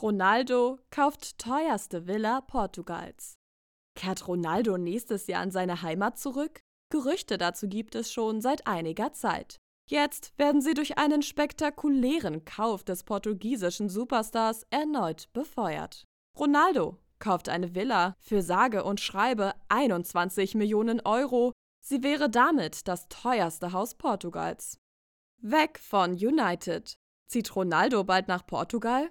Ronaldo kauft teuerste Villa Portugals. Kehrt Ronaldo nächstes Jahr in seine Heimat zurück? Gerüchte dazu gibt es schon seit einiger Zeit. Jetzt werden sie durch einen spektakulären Kauf des portugiesischen Superstars erneut befeuert. Ronaldo kauft eine Villa für sage und schreibe 21 Millionen Euro. Sie wäre damit das teuerste Haus Portugals. Weg von United. Zieht Ronaldo bald nach Portugal?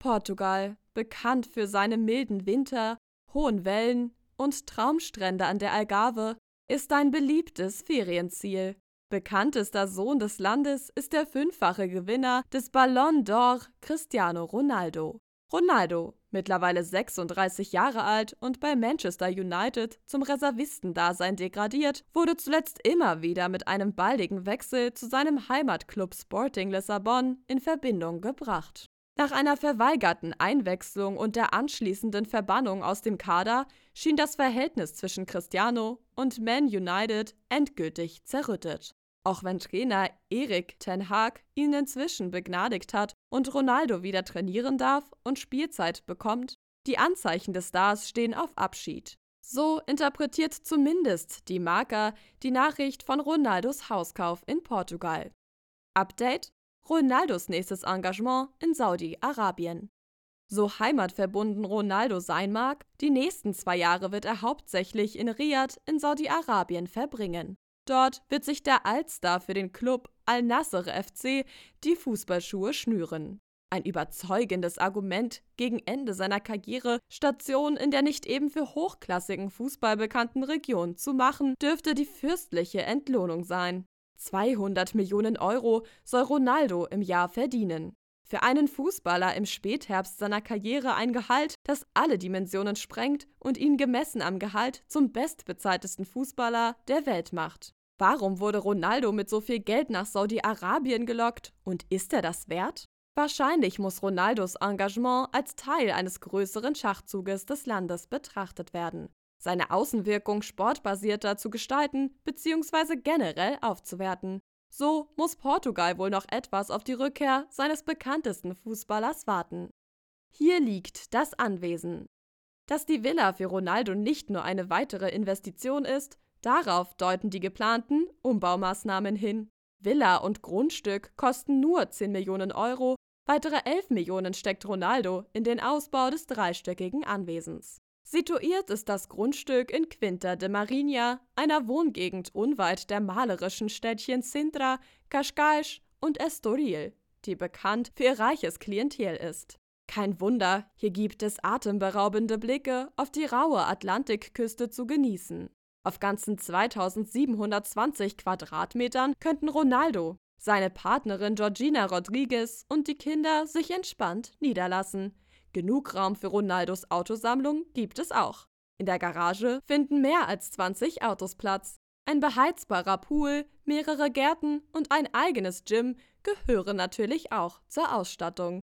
Portugal, bekannt für seine milden Winter, hohen Wellen und Traumstrände an der Algarve, ist ein beliebtes Ferienziel. Bekanntester Sohn des Landes ist der fünffache Gewinner des Ballon d'Or Cristiano Ronaldo. Ronaldo, mittlerweile 36 Jahre alt und bei Manchester United zum Reservistendasein degradiert, wurde zuletzt immer wieder mit einem baldigen Wechsel zu seinem Heimatclub Sporting Lissabon in Verbindung gebracht. Nach einer verweigerten Einwechslung und der anschließenden Verbannung aus dem Kader schien das Verhältnis zwischen Cristiano und Man United endgültig zerrüttet. Auch wenn Trainer Erik Ten Haag ihn inzwischen begnadigt hat und Ronaldo wieder trainieren darf und Spielzeit bekommt, die Anzeichen des Stars stehen auf Abschied. So interpretiert zumindest die Marker die Nachricht von Ronaldos Hauskauf in Portugal. Update: Ronaldos nächstes Engagement in Saudi-Arabien. So heimatverbunden Ronaldo sein mag, die nächsten zwei Jahre wird er hauptsächlich in Riyadh in Saudi-Arabien verbringen. Dort wird sich der Altstar für den Club Al-Nasser FC die Fußballschuhe schnüren. Ein überzeugendes Argument gegen Ende seiner Karriere, Station in der nicht eben für hochklassigen Fußball bekannten Region zu machen, dürfte die fürstliche Entlohnung sein. 200 Millionen Euro soll Ronaldo im Jahr verdienen. Für einen Fußballer im Spätherbst seiner Karriere ein Gehalt, das alle Dimensionen sprengt und ihn gemessen am Gehalt zum bestbezahltesten Fußballer der Welt macht. Warum wurde Ronaldo mit so viel Geld nach Saudi-Arabien gelockt und ist er das wert? Wahrscheinlich muss Ronaldos Engagement als Teil eines größeren Schachzuges des Landes betrachtet werden. Seine Außenwirkung sportbasierter zu gestalten bzw. generell aufzuwerten. So muss Portugal wohl noch etwas auf die Rückkehr seines bekanntesten Fußballers warten. Hier liegt das Anwesen. Dass die Villa für Ronaldo nicht nur eine weitere Investition ist, Darauf deuten die geplanten Umbaumaßnahmen hin. Villa und Grundstück kosten nur 10 Millionen Euro, weitere 11 Millionen steckt Ronaldo in den Ausbau des dreistöckigen Anwesens. Situiert ist das Grundstück in Quinta de Marinha, einer Wohngegend unweit der malerischen Städtchen Sintra, Cascais und Estoril, die bekannt für ihr reiches Klientel ist. Kein Wunder, hier gibt es atemberaubende Blicke auf die raue Atlantikküste zu genießen. Auf ganzen 2720 Quadratmetern könnten Ronaldo, seine Partnerin Georgina Rodriguez und die Kinder sich entspannt niederlassen. Genug Raum für Ronaldos Autosammlung gibt es auch. In der Garage finden mehr als 20 Autos Platz. Ein beheizbarer Pool, mehrere Gärten und ein eigenes Gym gehören natürlich auch zur Ausstattung.